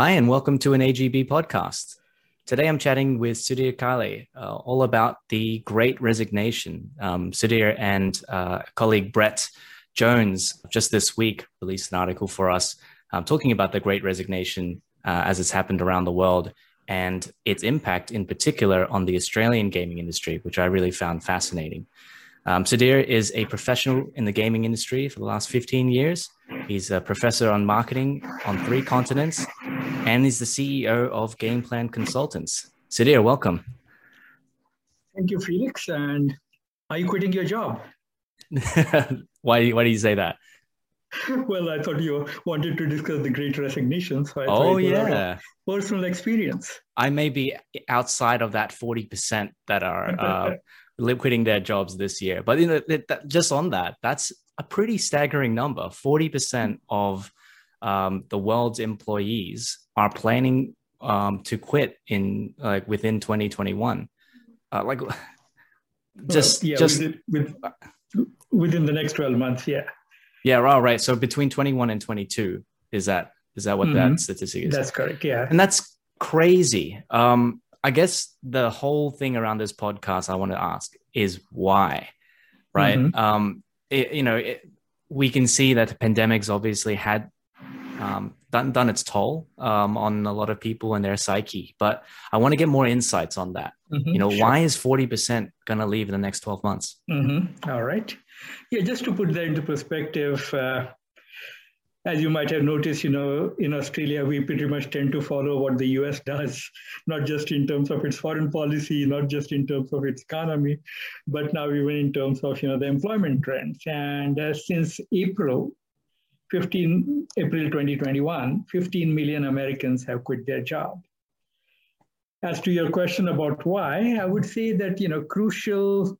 Hi, and welcome to an AGB podcast. Today I'm chatting with Sudhir Kale uh, all about the great resignation. Um, Sudhir and uh, colleague Brett Jones just this week released an article for us um, talking about the great resignation uh, as it's happened around the world and its impact in particular on the Australian gaming industry, which I really found fascinating. Um, Sudhir is a professional in the gaming industry for the last 15 years. He's a professor on marketing on three continents, and he's the CEO of Game Plan Consultants. Sudhir, welcome. Thank you, Felix. And are you quitting your job? why, why do you say that? well, I thought you wanted to discuss the great resignation. So oh, yeah. Personal experience. I may be outside of that 40% that are uh, quitting their jobs this year. But you know, that, just on that, that's a pretty staggering number. 40% of um, the world's employees are planning um, to quit in like within 2021. Uh, like just well, yeah, just within, with, within the next 12 months. Yeah. Yeah. All right. So between 21 and 22, is that is that what mm-hmm. that statistic is? That's correct. Yeah. And that's crazy. Um, I guess the whole thing around this podcast I want to ask is why, right? Mm-hmm. Um, it, you know, it, we can see that the pandemic's obviously had um, done done its toll um, on a lot of people and their psyche, but I want to get more insights on that. Mm-hmm, you know, sure. why is forty percent going to leave in the next twelve months? Mm-hmm. All right, yeah, just to put that into perspective. Uh, as you might have noticed, you know, in Australia, we pretty much tend to follow what the US does, not just in terms of its foreign policy, not just in terms of its economy, but now even in terms of, you know, the employment trends. And uh, since April, 15, April 2021, 15 million Americans have quit their job. As to your question about why, I would say that, you know, crucial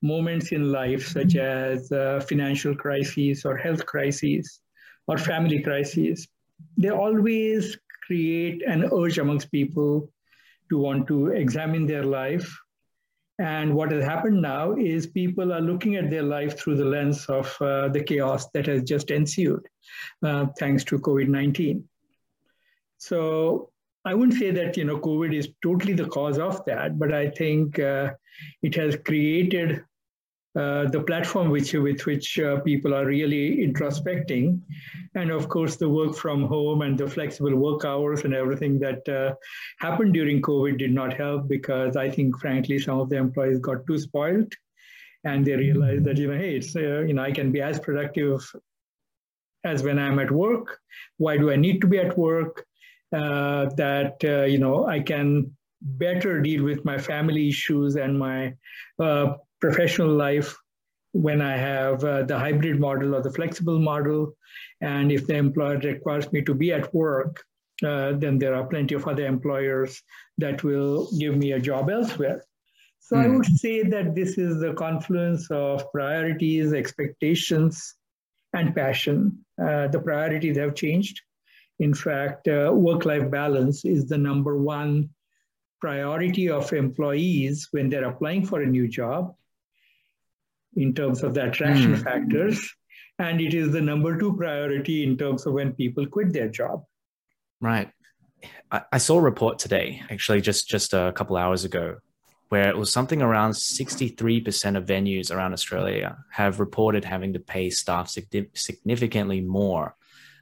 moments in life, such as uh, financial crises or health crises, or family crises, they always create an urge amongst people to want to examine their life. And what has happened now is people are looking at their life through the lens of uh, the chaos that has just ensued uh, thanks to COVID 19. So I wouldn't say that you know COVID is totally the cause of that, but I think uh, it has created uh, the platform which, with which uh, people are really introspecting. And of course, the work from home and the flexible work hours and everything that uh, happened during COVID did not help because I think, frankly, some of the employees got too spoiled and they realized that, you know, hey, it's, uh, you know, I can be as productive as when I'm at work. Why do I need to be at work? Uh, that, you know, I can better deal with my family issues and my professional life when I have uh, the hybrid model or the flexible model. And if the employer requires me to be at work, uh, then there are plenty of other employers that will give me a job elsewhere. So mm. I hmm. would say that this is the confluence of priorities, expectations, and passion. Uh, the priorities have changed. In fact, uh, work life balance is the number one priority of employees when they're applying for a new job in terms of the attraction mm. factors. And it is the number two priority in terms of when people quit their job. Right. I, I saw a report today, actually, just, just a couple hours ago, where it was something around 63% of venues around Australia have reported having to pay staff significantly more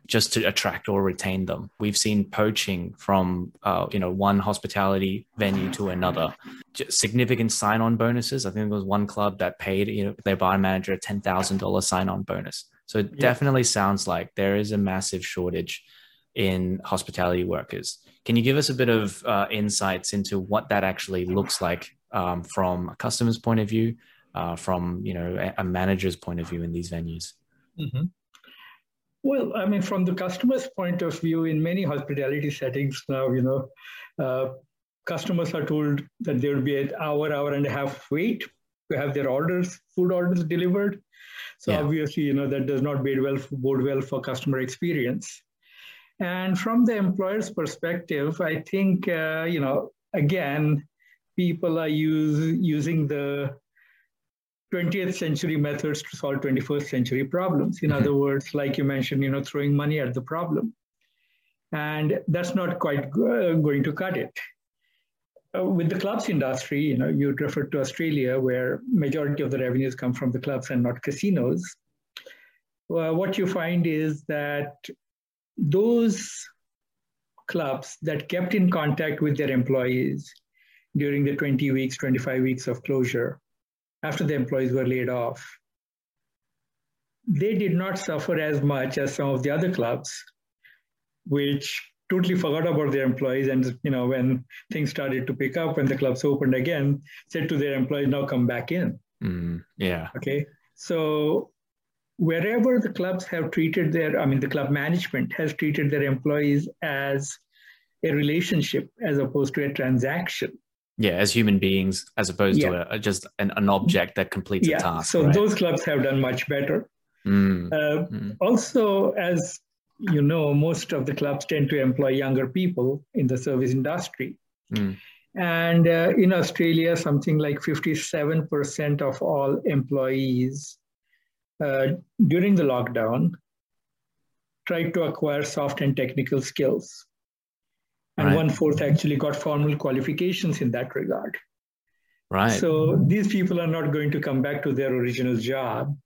just to attract or retain them. We've seen poaching from uh, you know one hospitality venue to another. Significant sign-on bonuses. I think there was one club that paid you know their bar manager a ten thousand dollar sign-on bonus. So it yeah. definitely sounds like there is a massive shortage in hospitality workers. Can you give us a bit of uh, insights into what that actually looks like um, from a customer's point of view, uh, from you know a manager's point of view in these venues? Mm-hmm. Well, I mean, from the customer's point of view, in many hospitality settings now, you know, uh, customers are told that there will be an hour, hour and a half wait to have their orders, food orders delivered. So yeah. obviously, you know, that does not bode well, bode well for customer experience. And from the employer's perspective, I think, uh, you know, again, people are use, using the 20th century methods to solve 21st century problems. In mm-hmm. other words, like you mentioned, you know, throwing money at the problem. and that's not quite uh, going to cut it. With the clubs industry, you know, you referred to Australia, where majority of the revenues come from the clubs and not casinos. Well, what you find is that those clubs that kept in contact with their employees during the 20 weeks, 25 weeks of closure, after the employees were laid off, they did not suffer as much as some of the other clubs, which totally forgot about their employees. And you know, when things started to pick up, when the clubs opened again, said to their employees, "Now come back in." Mm, yeah. Okay. So wherever the clubs have treated their, I mean, the club management has treated their employees as a relationship as opposed to a transaction. Yeah, as human beings, as opposed yeah. to a, just an, an, object that completes yeah. a task. So right? those clubs have done much better. Mm. Uh, mm. Also, as you know, most of the clubs tend to employ younger people in the service industry. Mm. And uh, in Australia, something like 57% of all employees uh, during the lockdown tried to acquire soft and technical skills. And right. one fourth actually got formal qualifications in that regard. Right. So these people are not going to come back to their original job,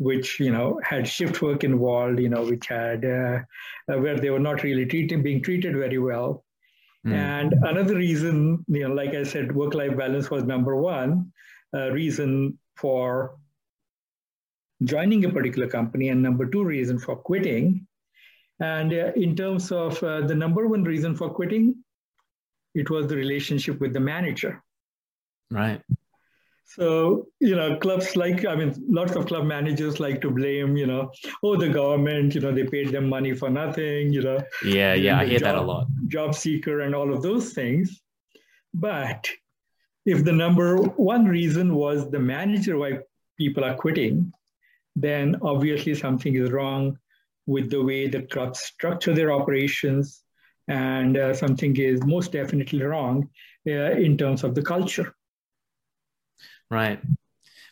which you know had shift work involved, you know, which had uh, where they were not really treated, being treated very well. Mm. And another reason, you know, like I said, work-life balance was number one uh, reason for joining a particular company and number two reason for quitting. And uh, in terms of uh, the number one reason for quitting, it was the relationship with the manager. Right. So, you know, clubs like, I mean, lots of club managers like to blame, you know, oh, the government, you know, they paid them money for nothing, you know. Yeah, yeah, I hear job, that a lot. Job seeker and all of those things. But if the number one reason was the manager why people are quitting, then obviously something is wrong with the way the clubs structure their operations, and uh, something is most definitely wrong uh, in terms of the culture. Right.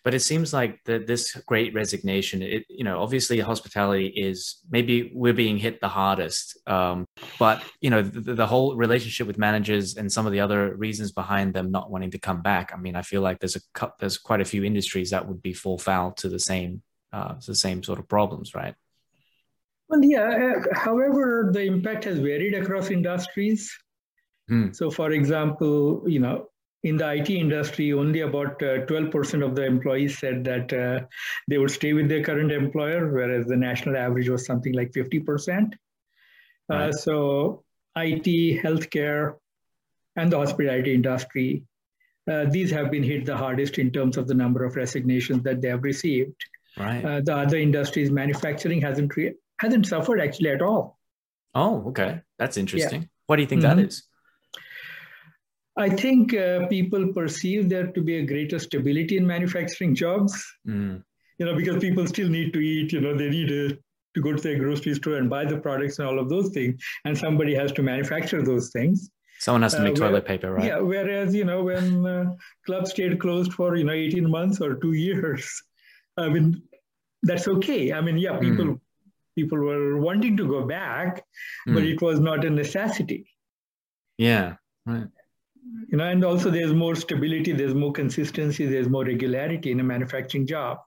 But it seems like that this great resignation, it, you know, obviously hospitality is maybe we're being hit the hardest. Um, but, you know, the, the, whole relationship with managers and some of the other reasons behind them not wanting to come back. I mean, I feel like there's a there's quite a few industries that would be fall foul to the same uh, the same sort of problems, right? Well, yeah. Uh, however, the impact has varied across industries. Hmm. So, for example, you know, in the IT industry, only about uh, 12% of the employees said that uh, they would stay with their current employer, whereas the national average was something like 50%. Uh, so, IT, healthcare, and the hospitality industry, uh, these have been hit the hardest in terms of the number of resignations that they have received. Right. Uh, the other industries, manufacturing hasn't re- hasn't suffered actually at all. Oh, okay, that's interesting. Yeah. What do you think mm-hmm. that is? I think uh, people perceive there to be a greater stability in manufacturing jobs. Mm. You know, because people still need to eat. You know, they need to, to go to their grocery store and buy the products and all of those things, and somebody has to manufacture those things. Someone has to make uh, toilet paper, right? Yeah. Whereas, you know, when uh, clubs stayed closed for you know 18 months or two years, I mean, that's okay. I mean, yeah, people mm. people were wanting to go back, mm. but it was not a necessity. Yeah, right. You know, and also there's more stability, there's more consistency, there's more regularity in a manufacturing job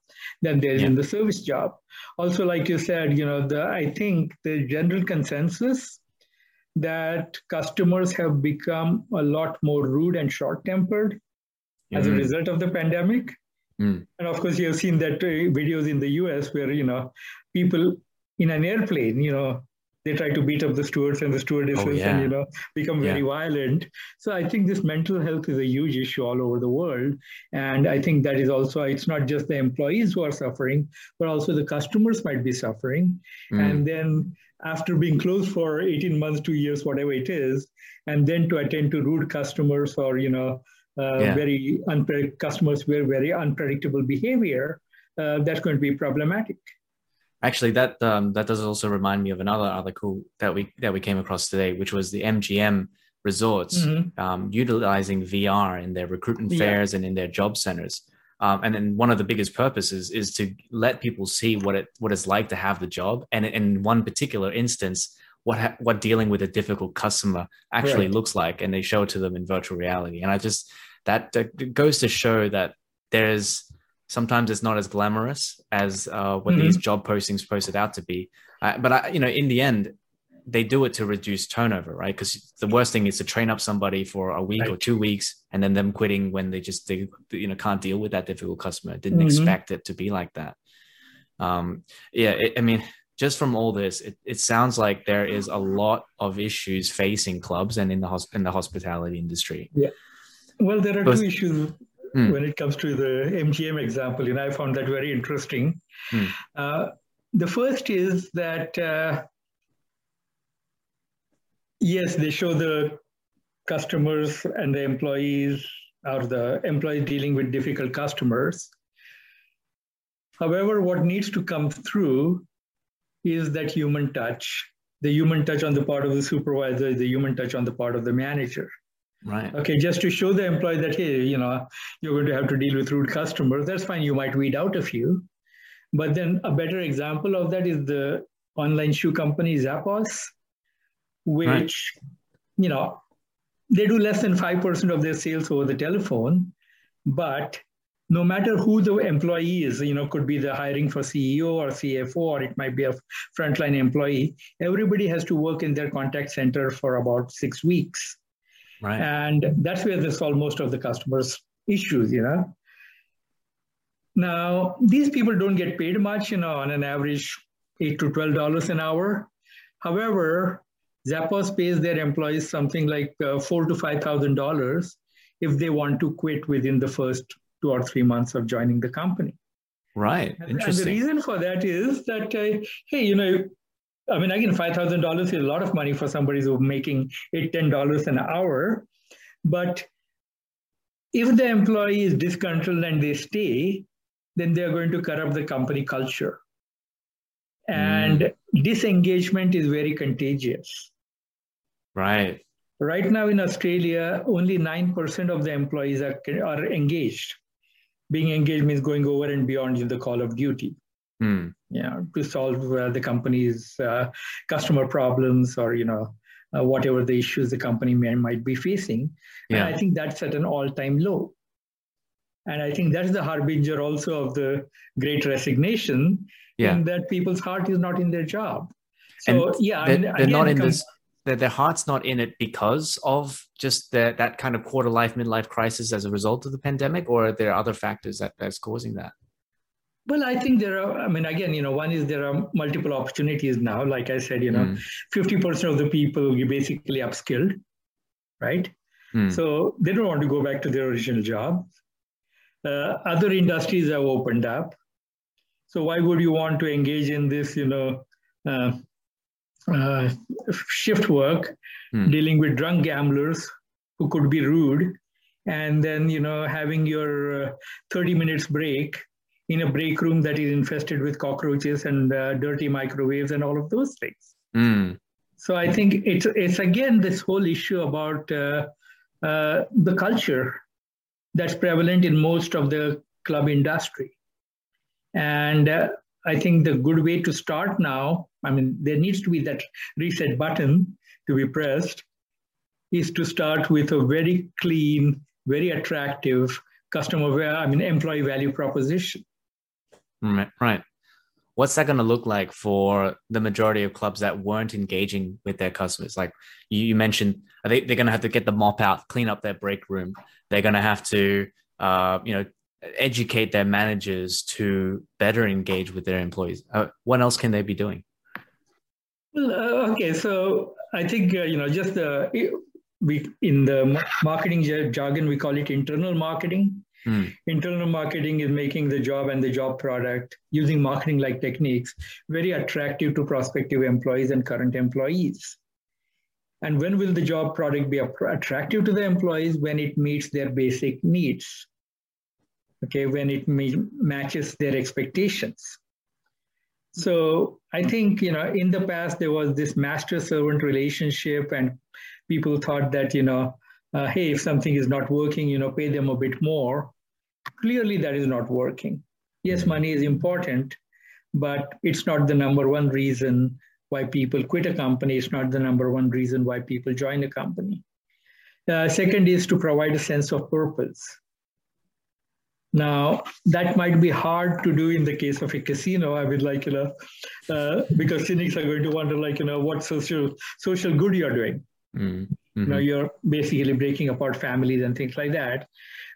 than there is yeah. in the service job. Also, like you said, you know, the I think the general consensus that customers have become a lot more rude and short-tempered mm. as a hmm. result of the pandemic Mm. And of course, you have seen that uh, videos in the US where, you know, people in an airplane, you know, they try to beat up the stewards and the stewardesses oh, yeah. and, you know, become very yeah. violent. So I think this mental health is a huge issue all over the world. And I think that is also, it's not just the employees who are suffering, but also the customers might be suffering. Mm. And then after being closed for 18 months, two years, whatever it is, and then to attend to rude customers or, you know, uh, yeah. very unpredictable customers with very unpredictable behavior, uh, that's going to be problematic. Actually, that um, that does also remind me of another article that we that we came across today, which was the MGM resorts mm-hmm. um, utilizing VR in their recruitment fairs yeah. and in their job centers. Um, and then one of the biggest purposes is to let people see what it what it's like to have the job. And in one particular instance, what ha- what dealing with a difficult customer actually right. looks like, and they show it to them in virtual reality. And I just that, that goes to show that there's sometimes it's not as glamorous as uh, what mm-hmm. these job postings posted out to be. Uh, but I, you know, in the end, they do it to reduce turnover, right? Because the worst thing is to train up somebody for a week right. or two weeks and then them quitting when they just they, you know can't deal with that difficult customer. Didn't mm-hmm. expect it to be like that. Um, yeah, it, I mean, just from all this, it, it sounds like there is a lot of issues facing clubs and in the hosp- in the hospitality industry. Yeah. Well, there are but, two issues mm. when it comes to the MGM example, and I found that very interesting. Mm. Uh, the first is that uh, yes, they show the customers and the employees or the employees dealing with difficult customers. However, what needs to come through is that human touch, the human touch on the part of the supervisor, the human touch on the part of the manager. Right. Okay, just to show the employee that, hey, you know, you're going to have to deal with rude customers, that's fine. You might weed out a few. But then a better example of that is the online shoe company Zappos, which, right. you know, they do less than 5% of their sales over the telephone. But no matter who the employee is, you know, could be the hiring for CEO or CFO, or it might be a frontline employee, everybody has to work in their contact center for about six weeks Right. And that's where they solve most of the customers' issues, you know. Now, these people don't get paid much, you know, on an average eight to twelve dollars an hour. However, Zappos pays their employees something like uh, four to five thousand dollars if they want to quit within the first two or three months of joining the company. Right. And, and the reason for that is that, uh, hey, you know, I mean, again, five thousand dollars is a lot of money for somebody who's making eight, ten dollars an hour. But if the employee is disgruntled and they stay, then they are going to corrupt the company culture. And mm. disengagement is very contagious. Right. Right now in Australia, only 9% of the employees are, are engaged. Being engaged means going over and beyond the call of duty. Mm. Yeah, to solve uh, the company's uh, customer problems or you know uh, whatever the issues the company may, might be facing. Yeah. And I think that's at an all-time low. And I think that's the harbinger also of the great resignation, yeah. in that people's heart is not in their job. So and yeah, they're, they're again, not in this. Their, their heart's not in it because of just the, that kind of quarter life, midlife crisis as a result of the pandemic, or are there other factors that that's causing that? Well, I think there are, I mean, again, you know, one is there are multiple opportunities now. Like I said, you know, mm. 50% of the people basically upskilled, right? Mm. So they don't want to go back to their original job. Uh, other industries have opened up. So why would you want to engage in this, you know, uh, uh, shift work, mm. dealing with drunk gamblers who could be rude, and then, you know, having your uh, 30 minutes break in a break room that is infested with cockroaches and uh, dirty microwaves and all of those things. Mm. So I think it's it's again this whole issue about uh, uh, the culture that's prevalent in most of the club industry, and uh, I think the good way to start now. I mean, there needs to be that reset button to be pressed. Is to start with a very clean, very attractive customer, I mean, employee value proposition Right. Right. What's that going to look like for the majority of clubs that weren't engaging with their customers? Like you mentioned, think they're going to have to get the mop out, clean up their break room. They're going to have to, uh, you know, educate their managers to better engage with their employees. Uh, what else can they be doing? Well, uh, okay, so I think uh, you know just the we in the marketing jargon we call it internal marketing. Mm. Internal marketing is making the job and the job product using marketing like techniques very attractive to prospective employees and current employees. And when will the job product be attractive to the employees? When it meets their basic needs. Okay, when it matches their expectations. So I think, you know, in the past, there was this master servant relationship, and people thought that, you know, uh, hey, if something is not working, you know, pay them a bit more. Clearly, that is not working. Yes, money is important, but it's not the number one reason why people quit a company. It's not the number one reason why people join a company. Uh, second is to provide a sense of purpose. Now, that might be hard to do in the case of a casino. I would like, you know, uh, because cynics are going to wonder, like, you know, what social social good you're doing. Mm-hmm. You know, you're basically breaking apart families and things like that.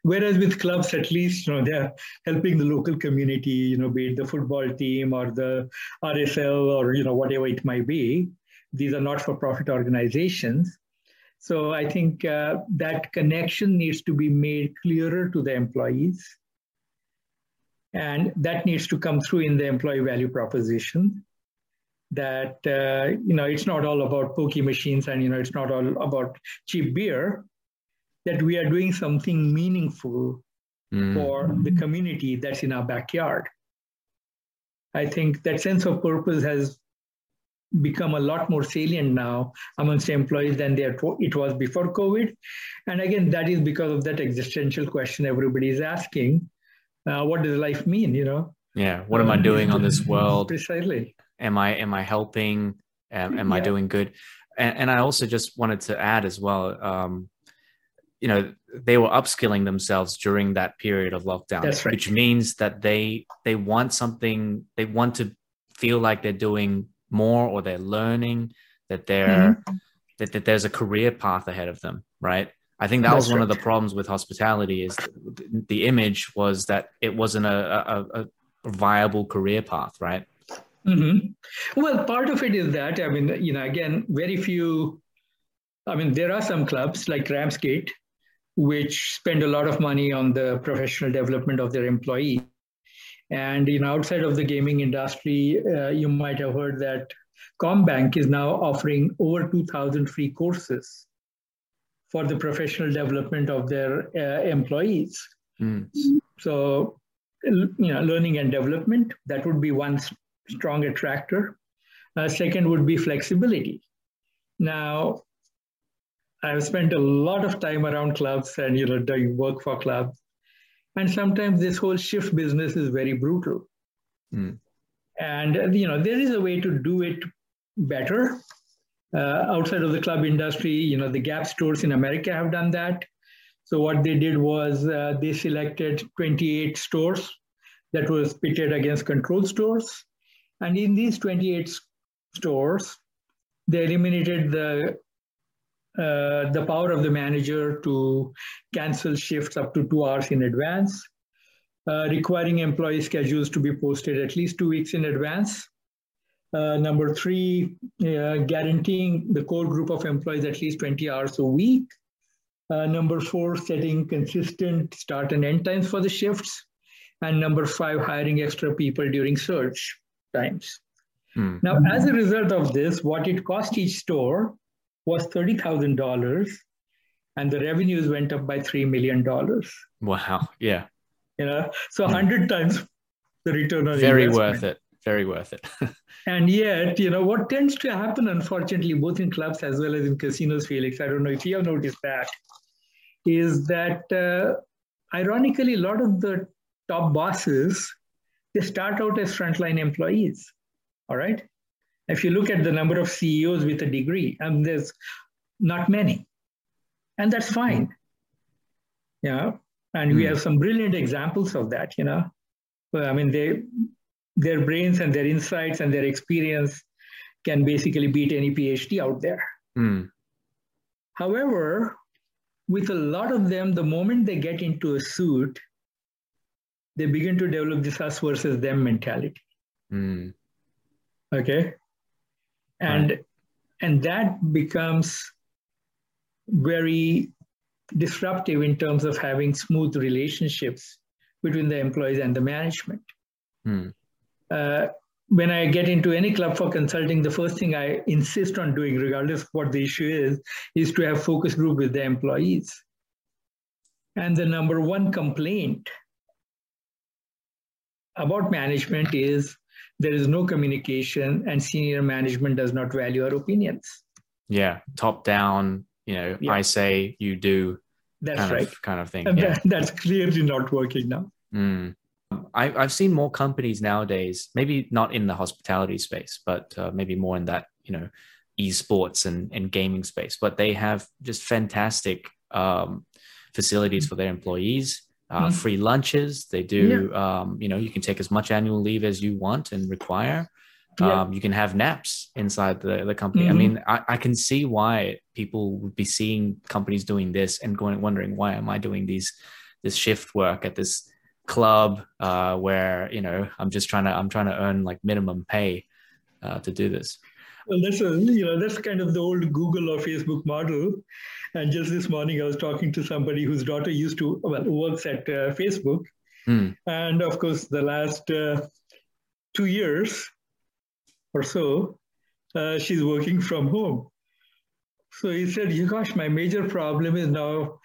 Whereas with clubs, at least, you know, they're helping the local community, you know, be it the football team or the RSL or, you know, whatever it might be. These are not-for-profit organizations. So I think uh, that connection needs to be made clearer to the employees. And that needs to come through in the employee value proposition that, uh, you know, it's not all about pokey machines and, you know, it's not all about cheap beer, that we are doing something meaningful mm. for the community that's in our backyard. I think that sense of purpose has become a lot more salient now amongst employees than it was before COVID. And again, that is because of that existential question everybody is asking uh, what does life mean you know yeah what am i doing on this world precisely am i am i helping am, am yeah. i doing good and, and, i also just wanted to add as well um, you know they were upskilling themselves during that period of lockdown right. which means that they they want something they want to feel like they're doing more or they're learning that they're mm-hmm. that, that there's a career path ahead of them right I think that That's was one right. of the problems with hospitality is the image was that it wasn't a, a, a viable career path, right? Mm-hmm. Well, part of it is that, I mean, you know, again, very few, I mean, there are some clubs like Ramsgate, which spend a lot of money on the professional development of their employees. And, you know, outside of the gaming industry, uh, you might have heard that CommBank is now offering over 2,000 free courses for the professional development of their uh, employees. Mm. So, you know, learning and development, that would be one strong attractor. Uh, second would be flexibility. Now, I've spent a lot of time around clubs and, you know, doing work for clubs. And sometimes this whole shift business is very brutal. Mm. And, you know, there is a way to do it better uh, outside of the club industry, you know, the Gap stores in America have done that. So what they did was uh, they selected 28 stores that was pitted against control stores. And in these 28 stores, they eliminated the uh, the power of the manager to cancel shifts up to two hours in advance, uh, requiring employee schedules to be posted at least two weeks in advance, uh, number three, uh, guaranteeing the core group of employees at least 20 hours a week. Uh, number four, setting consistent start and end times for the shifts. And number five, hiring extra people during surge times. Hmm. Now, as a result of this, what it cost each store was $30,000 and the revenues went up by $3 million. Wow. Yeah. You know, so 100 hmm. times the return on Very investment. worth it very worth it. and yet, you know, what tends to happen, unfortunately, both in clubs as well as in casinos, Felix, I don't know if you have noticed that, is that uh, ironically, a lot of the top bosses, they start out as frontline employees. All right. If you look at the number of CEOs with a degree, and um, there's not many. And that's fine. Yeah. And mm. we hmm. have some brilliant examples of that, you know. I mean, they their brains and their insights and their experience can basically beat any PhD out there. Mm. However, with a lot of them, the moment they get into a suit, they begin to develop this us versus them mentality. Mm. Okay. And right. and that becomes very disruptive in terms of having smooth relationships between the employees and the management. Mm uh, when I get into any club for consulting, the first thing I insist on doing, regardless of what the issue is, is to have focus group with the employees. And the number one complaint about management is there is no communication and senior management does not value our opinions. Yeah, top down, you know, yeah. I say, you do. That's right. Of, kind of thing. Yeah. That, that's clearly not working now. Mm. I, have seen more companies nowadays, maybe not in the hospitality space, but uh, maybe more in that, you know, esports and, and gaming space, but they have just fantastic um, facilities for their employees, uh, mm-hmm. free lunches. They do, yeah. um, you know, you can take as much annual leave as you want and require. Yeah. Um, you can have naps inside the, the company. Mm-hmm. I mean, I, I, can see why people would be seeing companies doing this and going wondering why am I doing these this shift work at this club uh, where you know I'm just trying to I'm trying to earn like minimum pay uh, to do this. Well, that's a, you know that's kind of the old Google or Facebook model. And just this morning, I was talking to somebody whose daughter used to well works at uh, Facebook, mm. and of course, the last uh, two years or so, uh, she's working from home. So he said, "Gosh, my major problem is now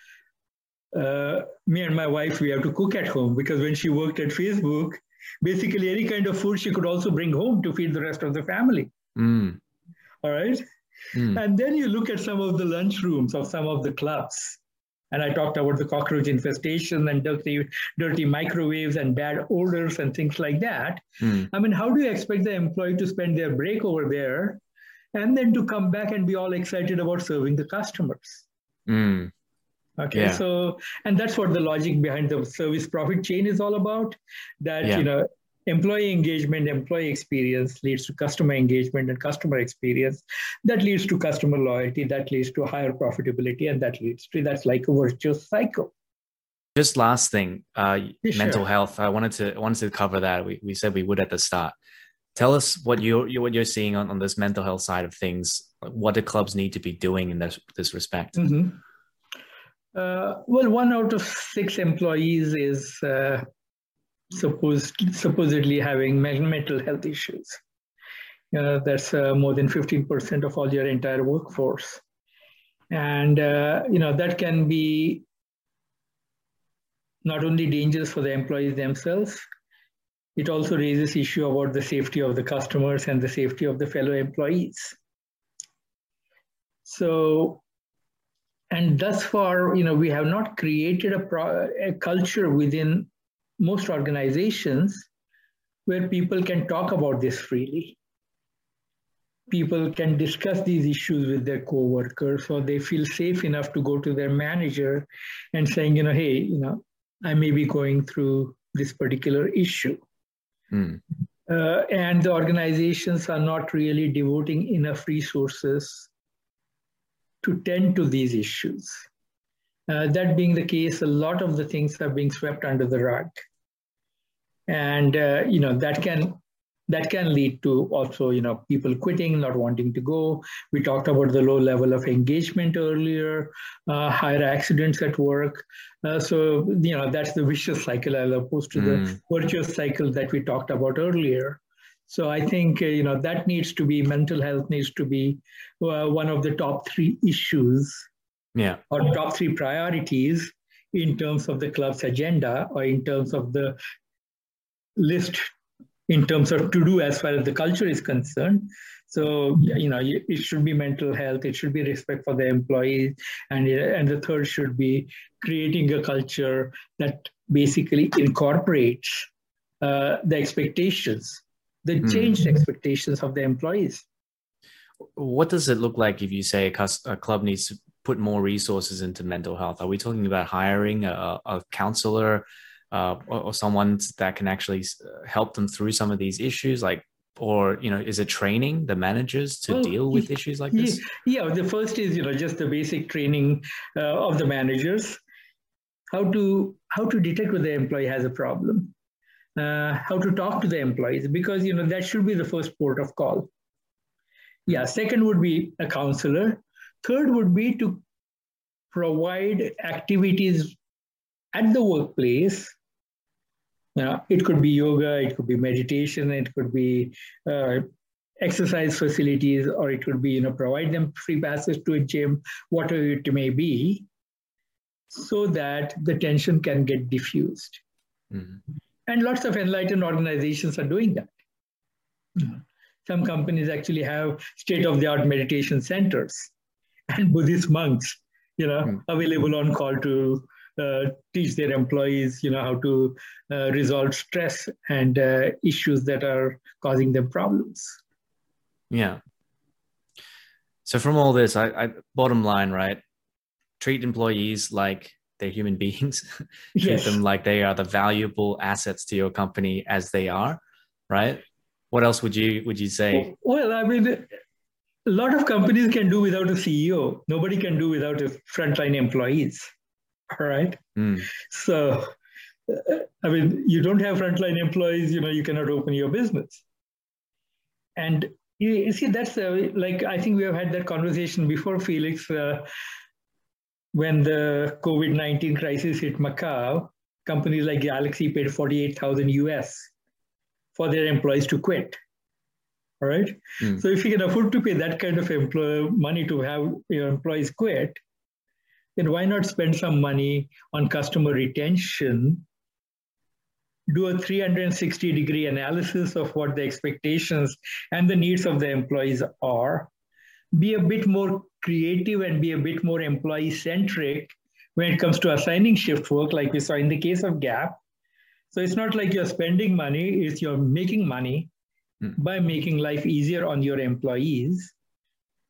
uh, me and my wife, we have to cook at home because when she worked at Facebook, basically any kind of food she could also bring home to feed the rest of the family. Mm. All right. Mm. And then you look at some of the lunch rooms of some of the clubs. And I talked about the cockroach infestation and dirty, dirty microwaves and bad odors and things like that. Mm. I mean, how do you expect the employee to spend their break over there and then to come back and be all excited about serving the customers? Mm. Okay, yeah. so and that's what the logic behind the service profit chain is all about. That yeah. you know, employee engagement, employee experience leads to customer engagement and customer experience. That leads to customer loyalty. That leads to higher profitability, and that leads to that's like a virtuous cycle. Just last thing, uh, yeah, mental sure. health. I wanted to I wanted to cover that. We we said we would at the start. Tell us what you're what you're seeing on, on this mental health side of things. What do clubs need to be doing in this this respect? Mm-hmm. Uh, well, one out of six employees is uh, supposed supposedly having mental health issues. Uh, that's uh, more than 15% of all your entire workforce. And, uh, you know, that can be not only dangerous for the employees themselves, it also raises issue about the safety of the customers and the safety of the fellow employees. So and thus far, you know, we have not created a, pro- a culture within most organizations where people can talk about this freely. People can discuss these issues with their coworkers, or they feel safe enough to go to their manager and saying, you know, hey, you know, I may be going through this particular issue. Mm. Uh, and the organizations are not really devoting enough resources to tend to these issues. Uh, that being the case, a lot of the things are being swept under the rug, and uh, you know that can that can lead to also you know people quitting, not wanting to go. We talked about the low level of engagement earlier, uh, higher accidents at work. Uh, so you know that's the vicious cycle as opposed to mm. the virtuous cycle that we talked about earlier. So I think uh, you know that needs to be mental health needs to be uh, one of the top three issues, yeah, or top three priorities in terms of the club's agenda or in terms of the list in terms of to do as far as the culture is concerned. So you know it should be mental health, it should be respect for the employees, and and the third should be creating a culture that basically incorporates uh, the expectations the mm. changed expectations of the employees. What does it look like if you say a, a, club needs to put more resources into mental health? Are we talking about hiring a, a counselor uh, or, or, someone that can actually help them through some of these issues? Like, or you know, is it training the managers to well, deal with issues like this? Yeah, the first is you know just the basic training uh, of the managers, how to how to detect when the employee has a problem uh, how to talk to the employees because you know that should be the first port of call yeah second would be a counselor third would be to provide activities at the workplace you know, it could be yoga it could be meditation it could be uh, exercise facilities or it could be you know provide them free passes to a gym whatever it may be so that the tension can get diffused mm-hmm. And lots of enlightened organizations are doing that. Some companies actually have state-of-the-art meditation centers and Buddhist monks, you know, mm. available on call to teach their employees, you know, how to uh, resolve stress and uh, issues that are causing them problems. Yeah. So from all this, I, I bottom line, right? Treat employees like they're human beings. Treat yes. them like they are the valuable assets to your company as they are, right? What else would you would you say? Well, I mean, a lot of companies can do without a CEO. Nobody can do without a frontline employees. All right. Mm. So, I mean, you don't have frontline employees, you know, you cannot open your business. And you, see, that's uh, like, I think we have had that conversation before, Felix, uh, when the COVID 19 crisis hit Macau, companies like Galaxy paid 48,000 US for their employees to quit. All right. Mm. So if you can afford to pay that kind of employee money to have your employees quit, then why not spend some money on customer retention? Do a 360 degree analysis of what the expectations and the needs of the employees are. Be a bit more creative and be a bit more employee centric when it comes to assigning shift work, like we saw in the case of Gap. So it's not like you're spending money, it's you're making money mm. by making life easier on your employees.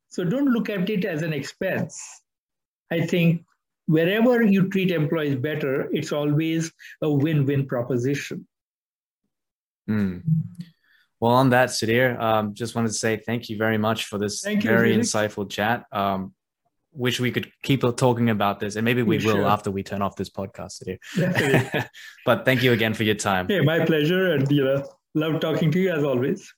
So don't look at it as an expense. I think wherever you treat employees better, it's always a win win proposition. Mm. Well, on that, Sudhir, um, just wanted to say thank you very much for this thank very you, insightful chat. Um, wish we could keep talking about this, and maybe we will after we turn off this podcast, Sudhir. but thank you again for your time. Hey, my pleasure, and you know, love talking to you as always.